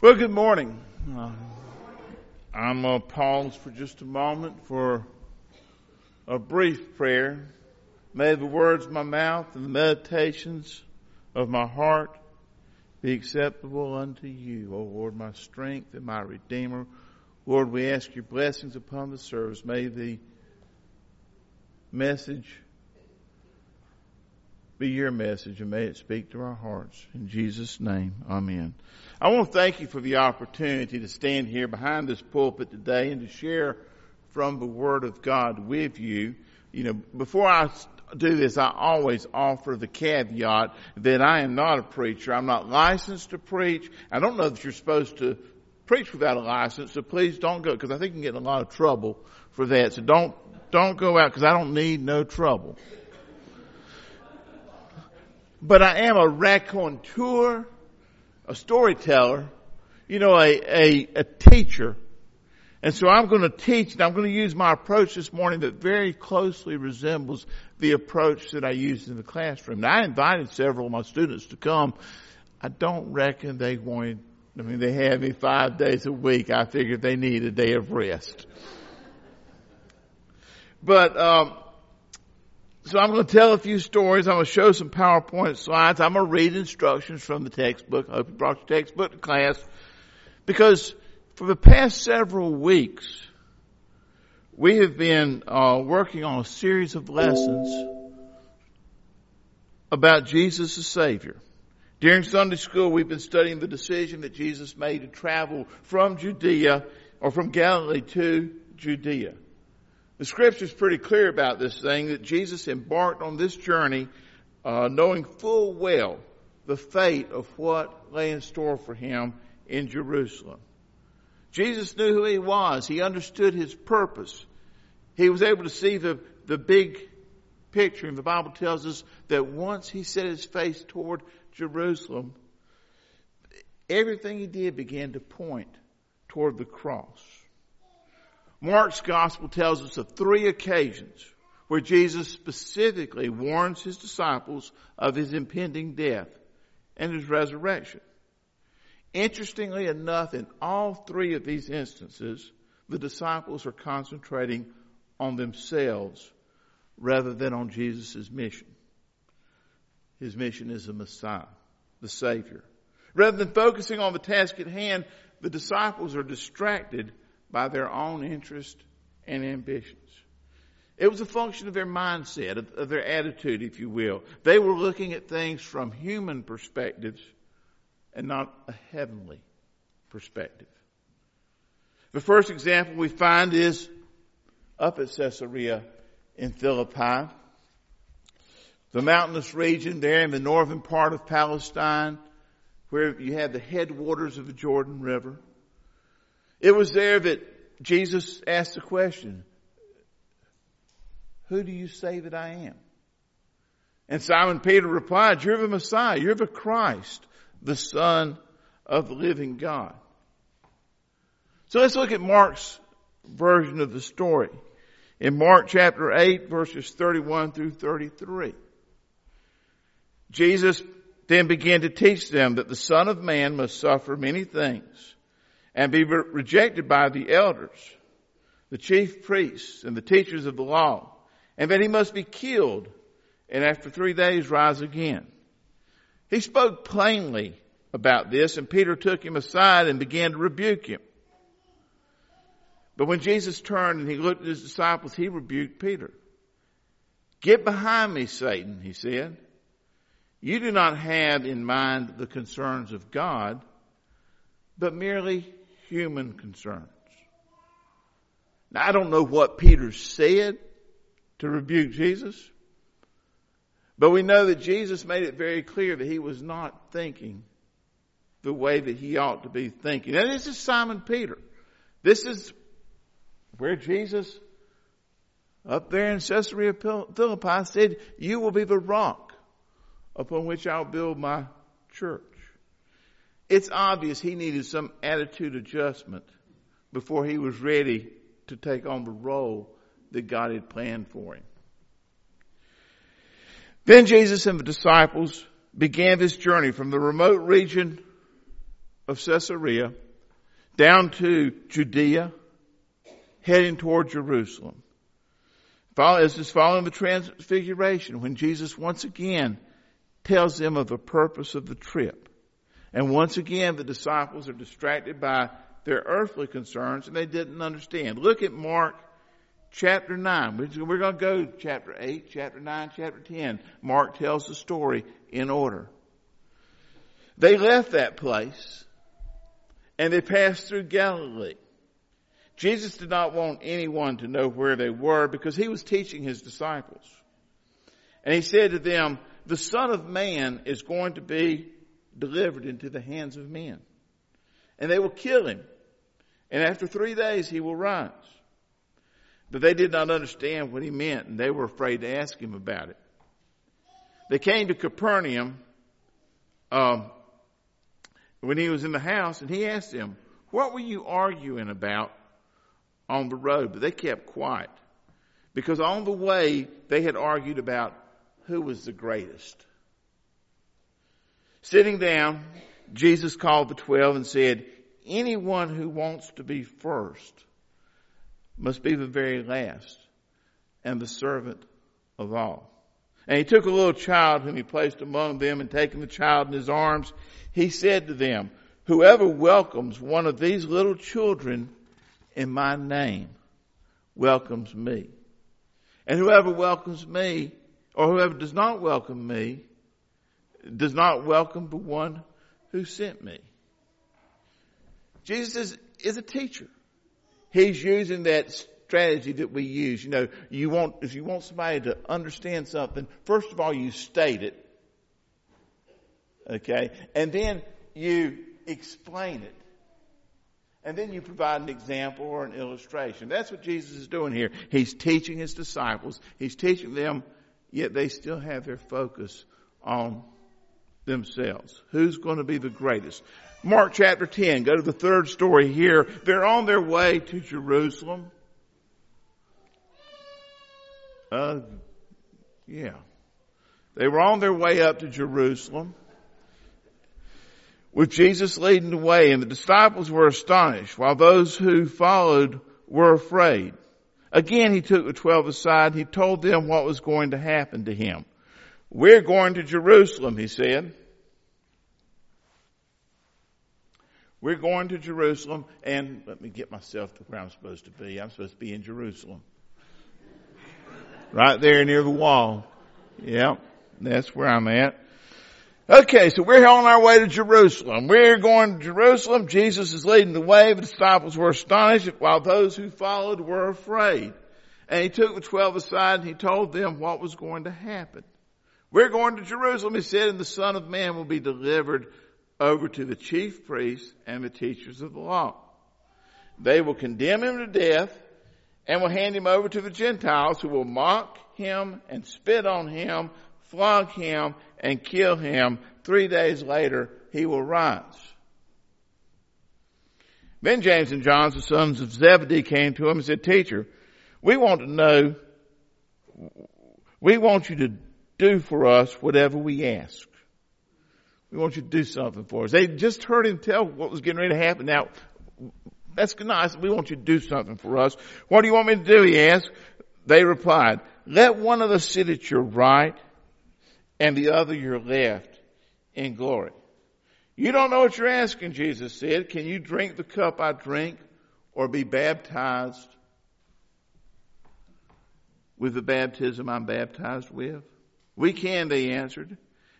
Well, good morning. Uh, I'm going to pause for just a moment for a brief prayer. May the words of my mouth and the meditations of my heart be acceptable unto you, O Lord, my strength and my redeemer. Lord, we ask your blessings upon the service. May the message be your message and may it speak to our hearts. In Jesus' name, amen. I want to thank you for the opportunity to stand here behind this pulpit today and to share from the Word of God with you. You know, before I do this, I always offer the caveat that I am not a preacher. I'm not licensed to preach. I don't know that you're supposed to preach without a license, so please don't go, because I think you can get in a lot of trouble for that. So don't, don't go out, because I don't need no trouble. But I am a raconteur a storyteller, you know, a, a, a teacher. And so I'm going to teach and I'm going to use my approach this morning that very closely resembles the approach that I used in the classroom. Now I invited several of my students to come. I don't reckon they wanted, I mean, they have me five days a week. I figured they need a day of rest. But, um, so I'm going to tell a few stories. I'm going to show some PowerPoint slides. I'm going to read instructions from the textbook. I hope you brought your textbook to class. Because for the past several weeks, we have been uh, working on a series of lessons about Jesus the Savior. During Sunday school, we've been studying the decision that Jesus made to travel from Judea or from Galilee to Judea. The scripture is pretty clear about this thing that Jesus embarked on this journey uh, knowing full well the fate of what lay in store for him in Jerusalem. Jesus knew who he was. He understood his purpose. He was able to see the, the big picture. And the Bible tells us that once he set his face toward Jerusalem, everything he did began to point toward the cross. Mark's gospel tells us of three occasions where Jesus specifically warns his disciples of his impending death and his resurrection. Interestingly enough, in all three of these instances, the disciples are concentrating on themselves rather than on Jesus' mission. His mission is the Messiah, the Savior. Rather than focusing on the task at hand, the disciples are distracted by their own interest and ambitions. It was a function of their mindset, of, of their attitude, if you will. They were looking at things from human perspectives and not a heavenly perspective. The first example we find is up at Caesarea in Philippi. The mountainous region there in the northern part of Palestine where you have the headwaters of the Jordan River. It was there that Jesus asked the question, who do you say that I am? And Simon Peter replied, you're the Messiah. You're the Christ, the Son of the living God. So let's look at Mark's version of the story. In Mark chapter 8 verses 31 through 33. Jesus then began to teach them that the Son of Man must suffer many things and be re- rejected by the elders, the chief priests, and the teachers of the law, and that he must be killed and after three days rise again. He spoke plainly about this, and Peter took him aside and began to rebuke him. But when Jesus turned and he looked at his disciples, he rebuked Peter. Get behind me, Satan, he said. You do not have in mind the concerns of God, but merely human concerns. Now, I don't know what Peter said to rebuke Jesus, but we know that Jesus made it very clear that he was not thinking the way that he ought to be thinking. And this is Simon Peter. This is where Jesus, up there in Caesarea Philippi, said, You will be the rock upon which I'll build my church. It's obvious he needed some attitude adjustment before he was ready to take on the role that God had planned for him. Then Jesus and the disciples began this journey from the remote region of Caesarea down to Judea, heading toward Jerusalem. This is following the transfiguration when Jesus once again tells them of the purpose of the trip. And once again, the disciples are distracted by their earthly concerns and they didn't understand. Look at Mark chapter 9. We're going to go chapter 8, chapter 9, chapter 10. Mark tells the story in order. They left that place and they passed through Galilee. Jesus did not want anyone to know where they were because he was teaching his disciples. And he said to them, the son of man is going to be delivered into the hands of men. And they will kill him. And after three days he will rise. But they did not understand what he meant and they were afraid to ask him about it. They came to Capernaum um, when he was in the house and he asked them, what were you arguing about on the road? But they kept quiet because on the way they had argued about who was the greatest. Sitting down, Jesus called the twelve and said, anyone who wants to be first must be the very last and the servant of all. And he took a little child whom he placed among them and taking the child in his arms, he said to them, whoever welcomes one of these little children in my name welcomes me. And whoever welcomes me or whoever does not welcome me does not welcome the one who sent me. Jesus is, is a teacher. He's using that strategy that we use. You know, you want, if you want somebody to understand something, first of all, you state it. Okay? And then you explain it. And then you provide an example or an illustration. That's what Jesus is doing here. He's teaching his disciples. He's teaching them, yet they still have their focus on themselves. Who's going to be the greatest? Mark chapter 10, go to the third story here. They're on their way to Jerusalem. Uh, yeah. They were on their way up to Jerusalem with Jesus leading the way and the disciples were astonished while those who followed were afraid. Again, he took the twelve aside. He told them what was going to happen to him. We're going to Jerusalem, he said. We're going to Jerusalem and let me get myself to where I'm supposed to be. I'm supposed to be in Jerusalem. Right there near the wall. Yep. That's where I'm at. Okay, so we're on our way to Jerusalem. We're going to Jerusalem. Jesus is leading the way. The disciples were astonished while those who followed were afraid. And he took the twelve aside and he told them what was going to happen. We're going to Jerusalem, he said, and the Son of Man will be delivered over to the chief priests and the teachers of the law. They will condemn him to death and will hand him over to the Gentiles who will mock him and spit on him, flog him and kill him. Three days later, he will rise. Then James and John, the sons of Zebedee, came to him and said, Teacher, we want to know, we want you to do for us whatever we ask. We want you to do something for us. They just heard him tell what was getting ready to happen. Now, that's nice. We want you to do something for us. What do you want me to do? He asked. They replied, let one of us sit at your right and the other your left in glory. You don't know what you're asking, Jesus said. Can you drink the cup I drink or be baptized with the baptism I'm baptized with? We can, they answered.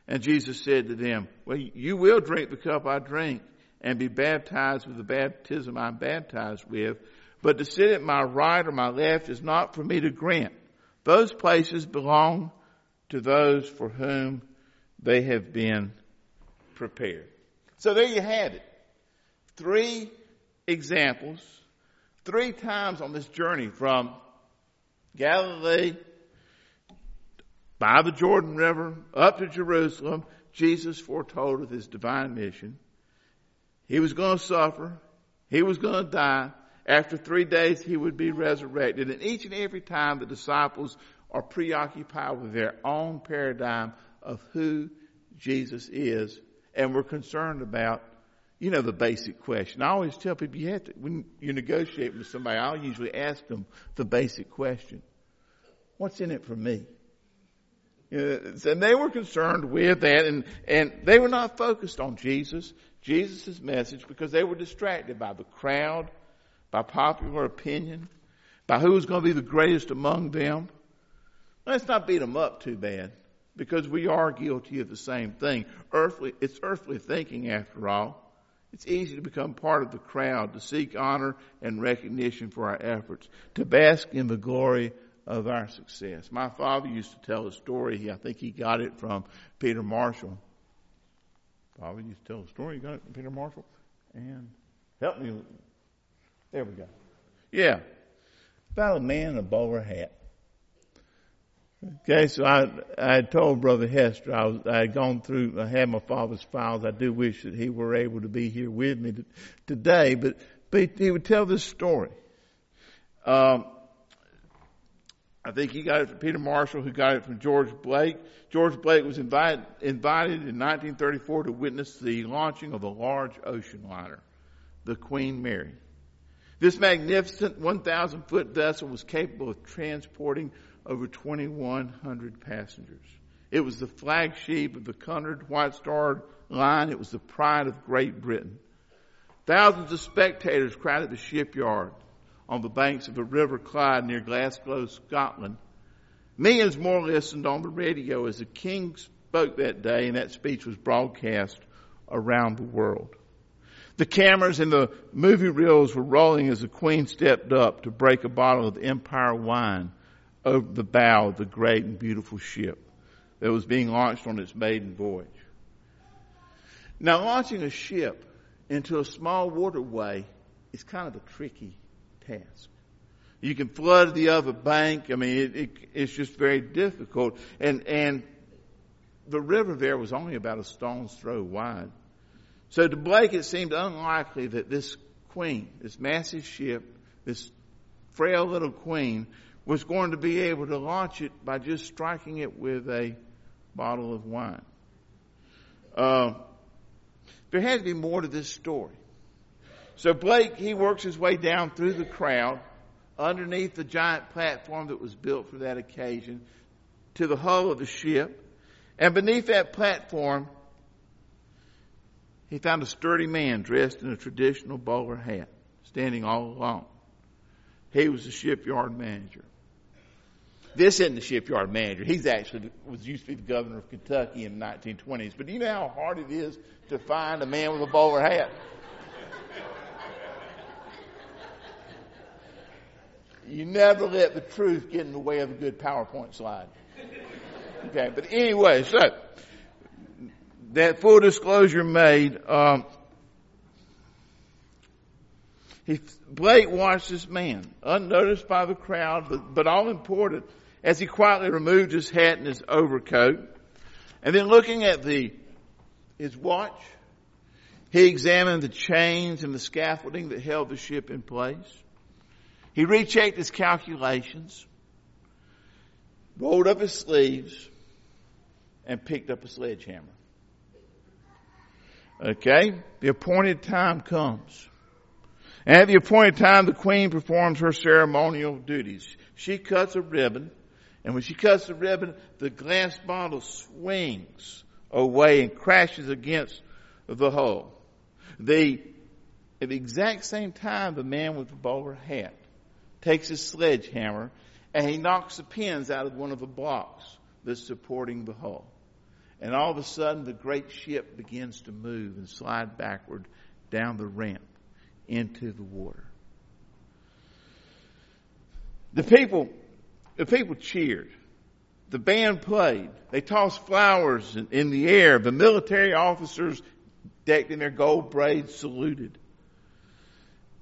And Jesus said to them, well, you will drink the cup I drink and be baptized with the baptism I'm baptized with, but to sit at my right or my left is not for me to grant. Those places belong to those for whom they have been prepared. So there you had it. Three examples, three times on this journey from Galilee by the Jordan River up to Jerusalem, Jesus foretold of his divine mission. He was going to suffer. He was going to die. After three days, he would be resurrected. And each and every time the disciples are preoccupied with their own paradigm of who Jesus is, and we're concerned about you know the basic question. I always tell people you have to, when you negotiate with somebody, I'll usually ask them the basic question. What's in it for me? Know, and they were concerned with that and, and they were not focused on Jesus, Jesus' message because they were distracted by the crowd, by popular opinion, by who was going to be the greatest among them. Let's not beat them up too bad because we are guilty of the same thing. Earthly, it's earthly thinking after all. It's easy to become part of the crowd, to seek honor and recognition for our efforts, to bask in the glory of our success. My father used to tell a story. I think he got it from Peter Marshall. Father used to tell a story. You got it from Peter Marshall? And help me. There we go. Yeah. About a man in a bowler hat. Okay, so I I had told Brother Hester I was I had gone through I had my father's files. I do wish that he were able to be here with me to, today, but but he would tell this story. Um, I think he got it from Peter Marshall, who got it from George Blake. George Blake was invited invited in 1934 to witness the launching of a large ocean liner, the Queen Mary. This magnificent 1,000 foot vessel was capable of transporting over 2,100 passengers. It was the flagship of the Cunard White Star Line. It was the pride of Great Britain. Thousands of spectators crowded the shipyard on the banks of the River Clyde near Glasgow, Scotland. Millions more listened on the radio as the king spoke that day, and that speech was broadcast around the world. The cameras and the movie reels were rolling as the queen stepped up to break a bottle of Empire wine over the bow of the great and beautiful ship that was being launched on its maiden voyage. Now, launching a ship into a small waterway is kind of a tricky task. You can flood the other bank. I mean, it, it, it's just very difficult. And, and the river there was only about a stone's throw wide. So to Blake, it seemed unlikely that this queen, this massive ship, this frail little queen, was going to be able to launch it by just striking it with a bottle of wine. Uh, there had to be more to this story. So Blake, he works his way down through the crowd, underneath the giant platform that was built for that occasion, to the hull of the ship. And beneath that platform, he found a sturdy man dressed in a traditional bowler hat, standing all alone. He was the shipyard manager. This isn't the shipyard manager. He's actually was used to be the governor of Kentucky in the 1920s. But do you know how hard it is to find a man with a bowler hat? You never let the truth get in the way of a good PowerPoint slide. Okay, but anyway, so that full disclosure made, um, he, Blake watched this man, unnoticed by the crowd, but, but all important, as he quietly removed his hat and his overcoat. And then looking at the, his watch, he examined the chains and the scaffolding that held the ship in place. He rechecked his calculations, rolled up his sleeves, and picked up a sledgehammer. Okay? The appointed time comes. And at the appointed time, the queen performs her ceremonial duties. She cuts a ribbon and when she cuts the ribbon, the glass bottle swings away and crashes against the hull. The, at the exact same time, the man with the bowler hat takes his sledgehammer and he knocks the pins out of one of the blocks that's supporting the hull. And all of a sudden, the great ship begins to move and slide backward down the ramp into the water. The people the people cheered. The band played. They tossed flowers in, in the air. The military officers, decked in their gold braids, saluted.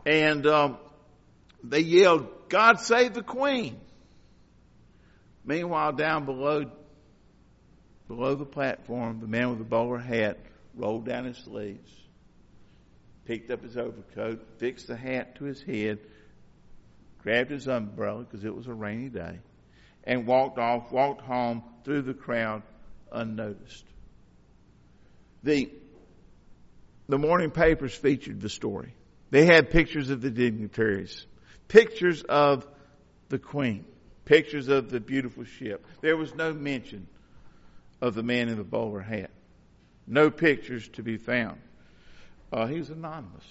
And um, they yelled, God save the Queen. Meanwhile, down below, below the platform, the man with the bowler hat rolled down his sleeves, picked up his overcoat, fixed the hat to his head, grabbed his umbrella because it was a rainy day, and walked off, walked home through the crowd unnoticed. The, the morning papers featured the story. They had pictures of the dignitaries, pictures of the queen, pictures of the beautiful ship. There was no mention of the man in the bowler hat. No pictures to be found. Uh, he was anonymous.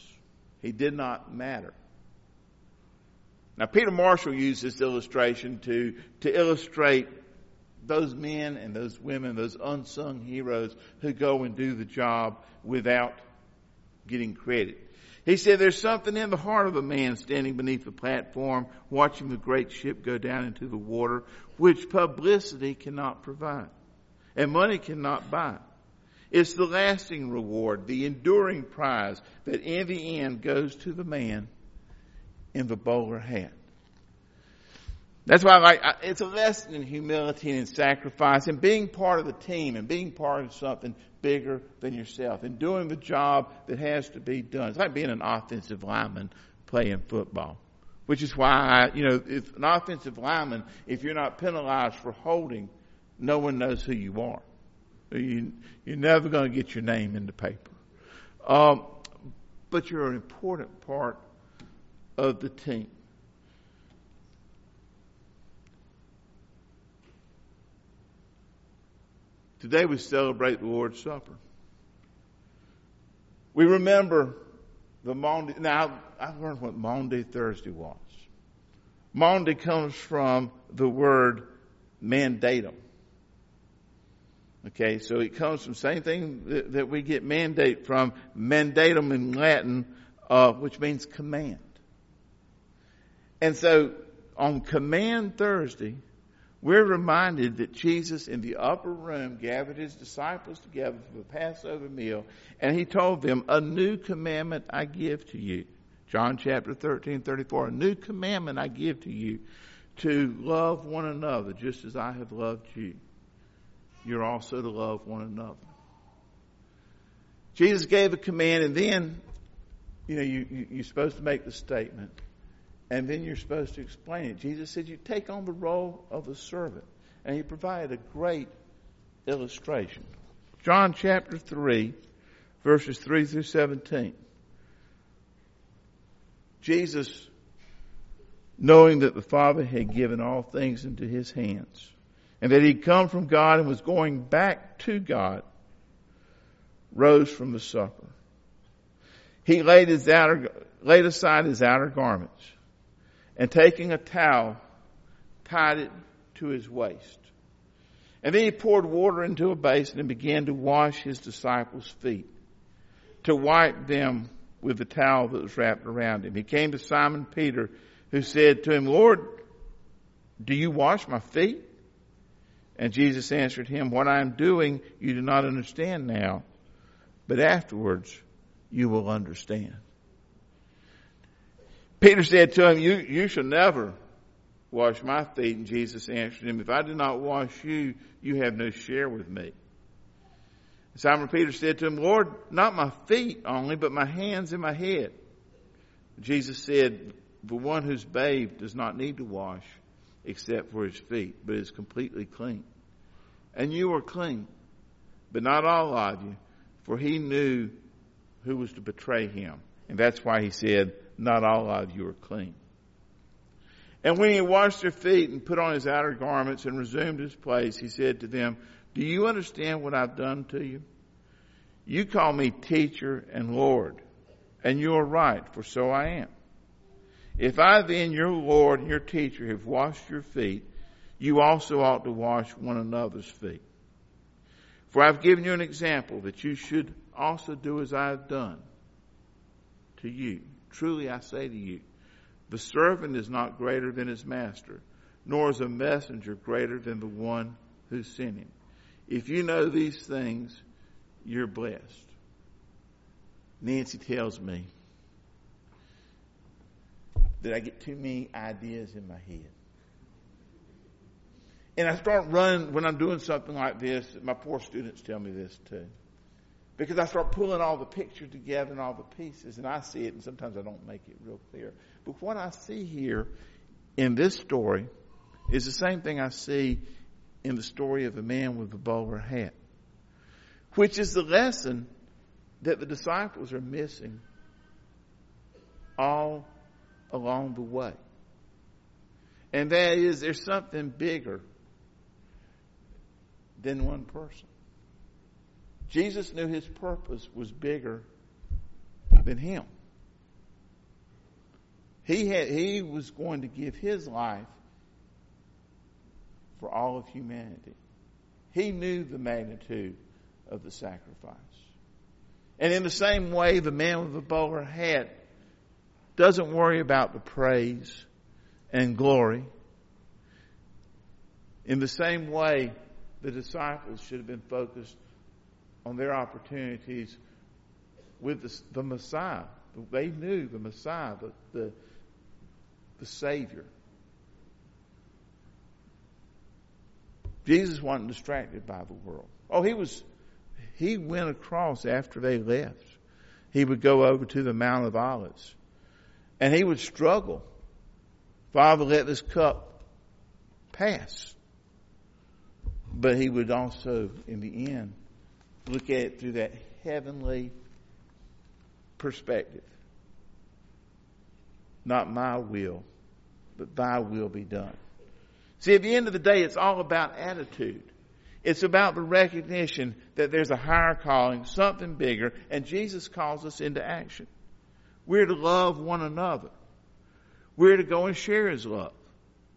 He did not matter. Now, Peter Marshall used this illustration to, to illustrate those men and those women, those unsung heroes who go and do the job without getting credit. He said there's something in the heart of a man standing beneath the platform watching the great ship go down into the water which publicity cannot provide and money cannot buy. It's the lasting reward, the enduring prize that in the end goes to the man in the bowler hat. That's why I like, it's a lesson in humility and in sacrifice and being part of the team and being part of something bigger than yourself and doing the job that has to be done. It's like being an offensive lineman playing football. Which is why, I, you know, if an offensive lineman, if you're not penalized for holding, no one knows who you are. You, you're never going to get your name in the paper. Um, but you're an important part of the team. Today we celebrate the Lord's Supper. We remember the Maundy. Now, I've learned what Maundy Thursday was. Maundy comes from the word mandatum. Okay, so it comes from the same thing that, that we get mandate from, mandatum in Latin, uh, which means command. And so on Command Thursday, we're reminded that Jesus in the upper room gathered his disciples together for the Passover meal, and he told them, A new commandment I give to you. John chapter 13, 34. A new commandment I give to you to love one another just as I have loved you. You're also to love one another. Jesus gave a command, and then, you know, you, you, you're supposed to make the statement and then you're supposed to explain it. Jesus said you take on the role of a servant, and he provided a great illustration. John chapter 3, verses 3 through 17. Jesus, knowing that the Father had given all things into his hands, and that he'd come from God and was going back to God, rose from the supper. He laid his outer, laid aside his outer garments and taking a towel, tied it to his waist. And then he poured water into a basin and began to wash his disciples' feet, to wipe them with the towel that was wrapped around him. He came to Simon Peter, who said to him, Lord, do you wash my feet? And Jesus answered him, What I am doing you do not understand now, but afterwards you will understand. Peter said to him, you, you shall never wash my feet. And Jesus answered him, If I do not wash you, you have no share with me. Simon Peter said to him, Lord, not my feet only, but my hands and my head. Jesus said, The one who's bathed does not need to wash except for his feet, but is completely clean. And you are clean, but not all of you, for he knew who was to betray him. And that's why he said, not all of you are clean. And when he washed their feet and put on his outer garments and resumed his place, he said to them, Do you understand what I've done to you? You call me teacher and Lord, and you are right, for so I am. If I then, your Lord and your teacher, have washed your feet, you also ought to wash one another's feet. For I've given you an example that you should also do as I have done to you. Truly I say to you, the servant is not greater than his master, nor is a messenger greater than the one who sent him. If you know these things, you're blessed. Nancy tells me that I get too many ideas in my head. And I start running when I'm doing something like this. My poor students tell me this too. Because I start pulling all the picture together and all the pieces, and I see it, and sometimes I don't make it real clear. But what I see here in this story is the same thing I see in the story of a man with a bowler hat, which is the lesson that the disciples are missing all along the way. And that is, there's something bigger than one person. Jesus knew his purpose was bigger than him. He had, he was going to give his life for all of humanity. He knew the magnitude of the sacrifice. And in the same way, the man with the bowler hat doesn't worry about the praise and glory. In the same way, the disciples should have been focused on their opportunities with the, the Messiah. They knew the Messiah, the, the, the Savior. Jesus wasn't distracted by the world. Oh, he was, he went across after they left. He would go over to the Mount of Olives and he would struggle. Father, let this cup pass. But he would also, in the end, look at it through that heavenly perspective. Not my will, but thy will be done. See, at the end of the day, it's all about attitude. It's about the recognition that there's a higher calling, something bigger, and Jesus calls us into action. We're to love one another. We're to go and share his love.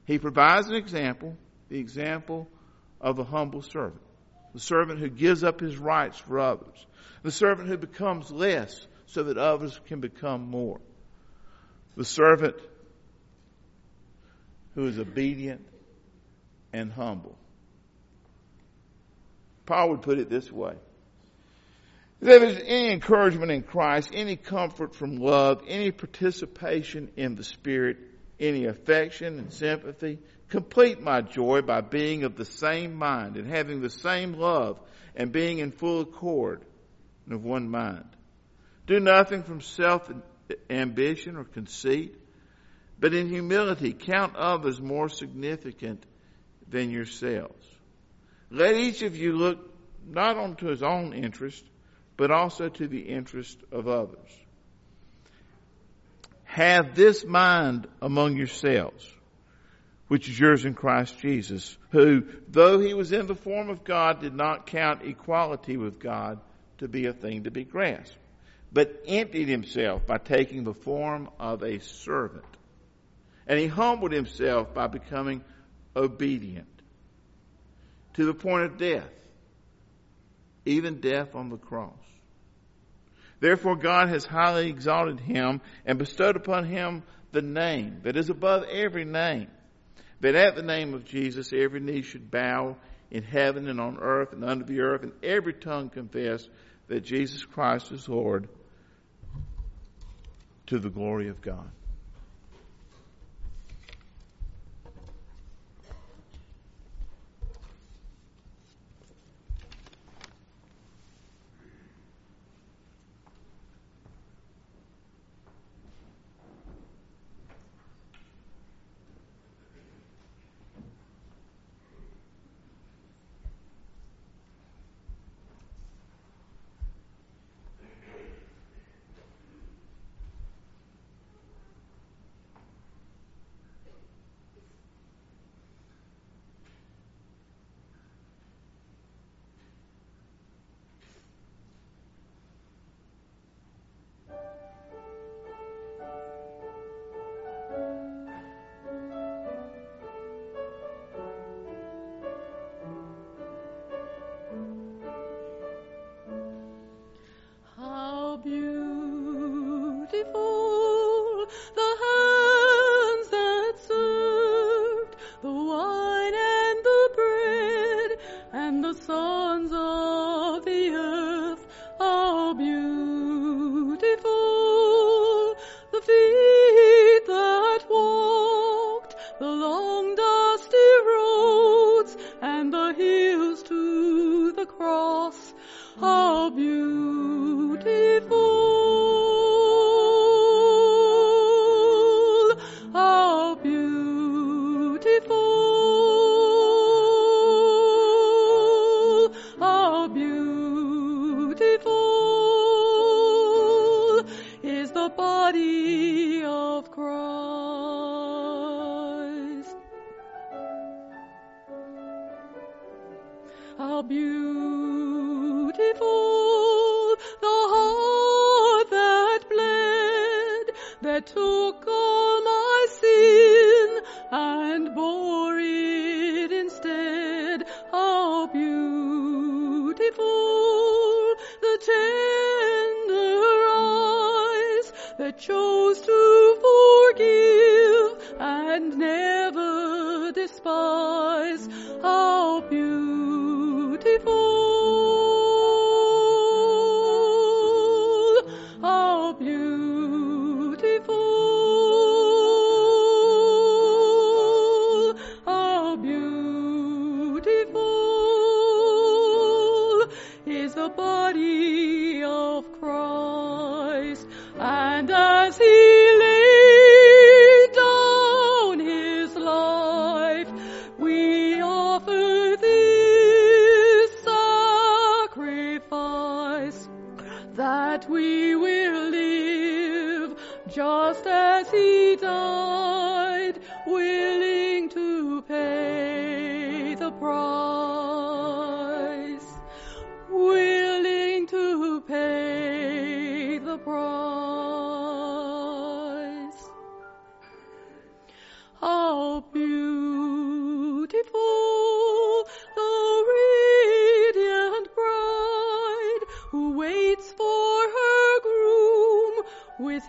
He provides an example, the example of a humble servant. The servant who gives up his rights for others. The servant who becomes less so that others can become more. The servant who is obedient and humble. Paul would put it this way. If there's any encouragement in Christ, any comfort from love, any participation in the Spirit, any affection and sympathy, complete my joy by being of the same mind and having the same love and being in full accord and of one mind. Do nothing from self ambition or conceit, but in humility count others more significant than yourselves. Let each of you look not onto his own interest, but also to the interest of others. Have this mind among yourselves, which is yours in Christ Jesus, who, though he was in the form of God, did not count equality with God to be a thing to be grasped, but emptied himself by taking the form of a servant. And he humbled himself by becoming obedient to the point of death, even death on the cross. Therefore God has highly exalted him and bestowed upon him the name that is above every name, that at the name of Jesus every knee should bow in heaven and on earth and under the earth, and every tongue confess that Jesus Christ is Lord to the glory of God. Cross, how 对付。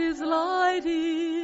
Each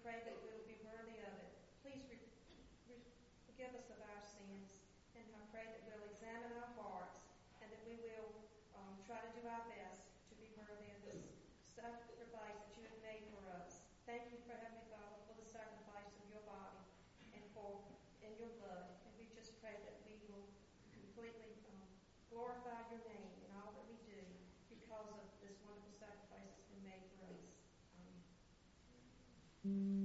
pray that we will be worthy of it. Please re- re- forgive us of our sins, and I pray that we'll examine our hearts, and that we will um, try to do our best to be worthy of this sacrifice that you have made for us. Thank you for Heavenly Father for the sacrifice of your body and for in your blood. And we just pray that we will completely um, glorify your name Mm-hmm.